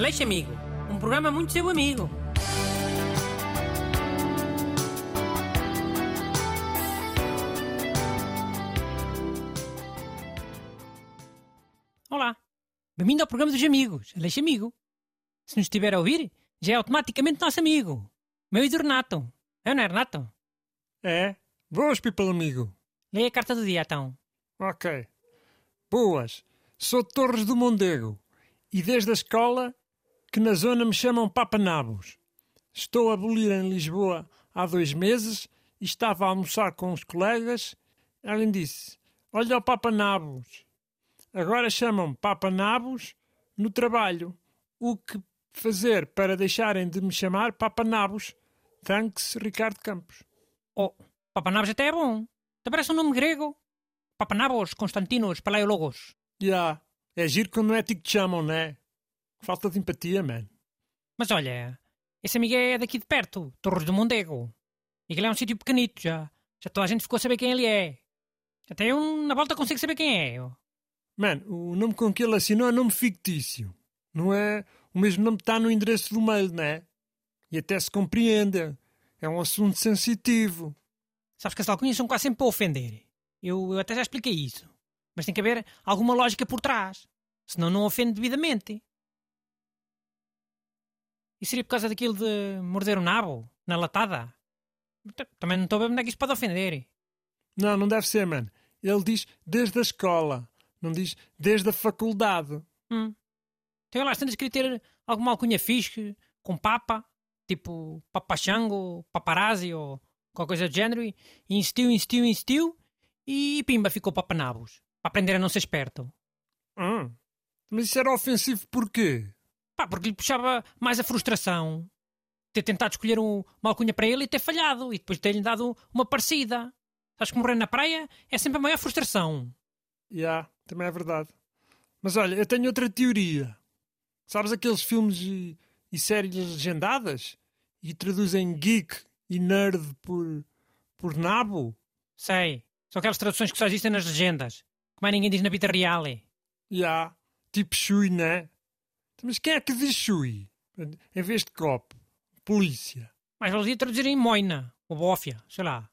Aleixo Amigo, um programa muito seu amigo. Olá, bem-vindo ao programa dos amigos, Aleixo Amigo. Se nos estiver a ouvir, já é automaticamente nosso amigo. Meu e do Renato. É não é, Renato? É? Boas, people amigo. Leia a carta do dia, então. Ok. Boas. Sou Torres do Mondego e desde a escola que na zona me chamam Papanabos. Estou a abolir em Lisboa há dois meses e estava a almoçar com os colegas. Alguém disse: Olha o Papanabos. Agora chamam-me Papanabos no trabalho. O que fazer para deixarem de me chamar Papanabos? Thanks, Ricardo Campos. Oh, Papanabos até é bom. Te parece um nome grego? Papanabos Constantinos Palaiologos. Já. Yeah. É giro quando não é ti que te chamam, não é? Falta de empatia, man. Mas olha, esse amigo é daqui de perto, Torres do Mondego. E aquele é um sítio pequenito já. Já toda a gente ficou a saber quem ele é. Até eu na volta consigo saber quem é. Mano, o nome com que ele assinou é nome fictício. Não é o mesmo nome que está no endereço do mail, não é? E até se compreende. É um assunto sensitivo. Sabes que as alcunhas são quase sempre para ofender. Eu, eu até já expliquei isso. Mas tem que haver alguma lógica por trás. Senão não ofende devidamente. E seria por causa daquilo de morder o nabo na latada? Também não estou a ver onde é que isso pode ofender. Não, não deve ser, mano. Ele diz desde a escola. Não diz desde a faculdade. Hum. Então lá, estamos querer ter alguma alcunha fixe, com papa, tipo papachango, paparazzi ou qualquer coisa do género, e insistiu, insistiu, insistiu, e pimba, ficou papanabos. Para aprender a não ser esperto. Hum. Mas isso era ofensivo porquê? Pá, porque lhe puxava mais a frustração. Ter tentado escolher um, uma alcunha para ele e ter falhado. E depois ter-lhe dado uma parecida. Sabes que morrer na praia é sempre a maior frustração. Já, yeah, também é verdade. Mas olha, eu tenho outra teoria. Sabes aqueles filmes e, e séries legendadas? E traduzem geek e nerd por, por nabo? Sei. São aquelas traduções que só existem nas legendas. Que mais ninguém diz na vida real. Já. Yeah, tipo chui, né? Mas quem é que diz chui? Em vez de copo. Polícia. Mas eles iam traduzir em moina. Ou bófia. Sei lá.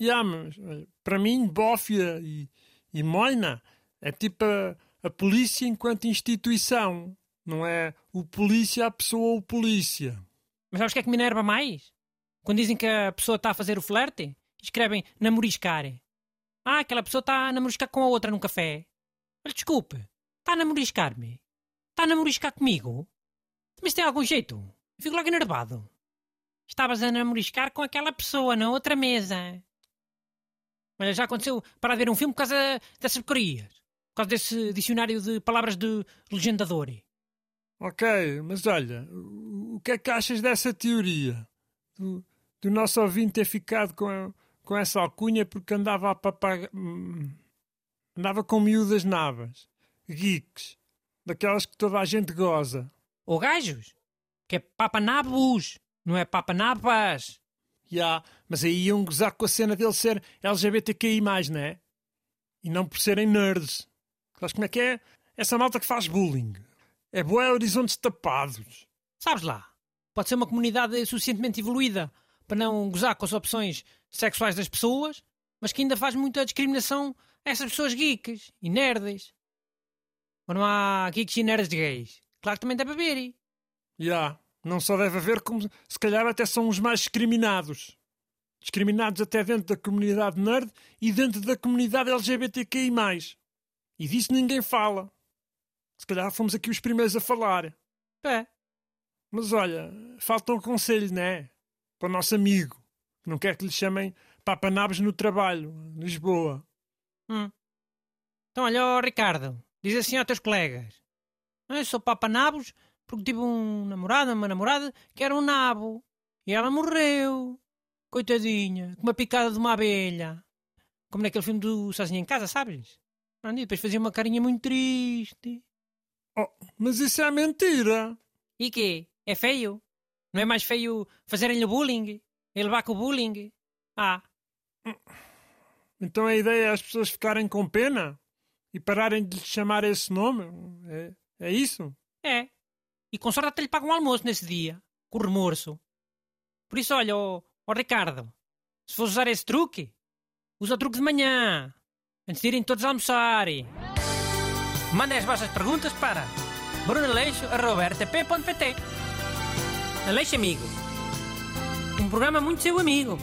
Yeah, mas para mim, bófia e, e moina é tipo a, a polícia enquanto instituição. Não é o polícia a pessoa ou polícia. Mas sabes o que é que me enerva mais? Quando dizem que a pessoa está a fazer o flerte, escrevem namoriscar. Ah, aquela pessoa está a namoriscar com a outra num café. Mas desculpe, está a namoriscar-me? Está a namoriscar comigo? Mas tem algum jeito? Fico logo enervado. Estavas a namoriscar com aquela pessoa na outra mesa. Olha, já aconteceu para ver um filme por causa dessas porcarias. Por causa desse dicionário de palavras de legendador. Ok, mas olha, o que é que achas dessa teoria? Do, do nosso ouvinte ter ficado com, com essa alcunha porque andava a papagar. andava com miúdas navas, geeks, daquelas que toda a gente goza. Ou gajos, que é papanabos, não é papanabas. Já, yeah, mas aí iam gozar com a cena dele ser LGBTQI, não é? E não por serem nerds. Sabes como é que é? Essa malta que faz bullying. É boa horizontes tapados. Sabes lá, pode ser uma comunidade suficientemente evoluída para não gozar com as opções sexuais das pessoas, mas que ainda faz muita discriminação a essas pessoas geeks e nerds. Ou não há geeks e nerds gays? Claro que também deve haver. Já, yeah. não só deve haver, como se calhar até são os mais discriminados. Discriminados até dentro da comunidade nerd e dentro da comunidade LGBTQI. E disso ninguém fala. Se calhar fomos aqui os primeiros a falar. É. Mas olha, falta um conselho, não é? Para o nosso amigo, que não quer que lhe chamem papanabos no trabalho, Lisboa. Hum. Então olha, oh, Ricardo, diz assim aos teus colegas. Eu sou papanabos porque tive um namorado, uma namorada, que era um nabo. E ela morreu. Coitadinha, com uma picada de uma abelha. Como naquele filme do Sozinho em Casa, sabes? E depois fazia uma carinha muito triste. Oh, mas isso é mentira. E quê? É feio? Não é mais feio fazerem-lhe bullying? E levar com o bullying? Ah. Então a ideia é as pessoas ficarem com pena? E pararem de lhe chamar esse nome? É, é isso? É. E com sorte até lhe pagam um almoço nesse dia, com remorso. Por isso, olha, ó, ó Ricardo, se fores usar esse truque, usa o truque de manhã, antes de irem todos almoçar. Mandem as vossas perguntas para brunaleixo.rtp.pt Aleixo Amigo. Um programa muito seu amigo.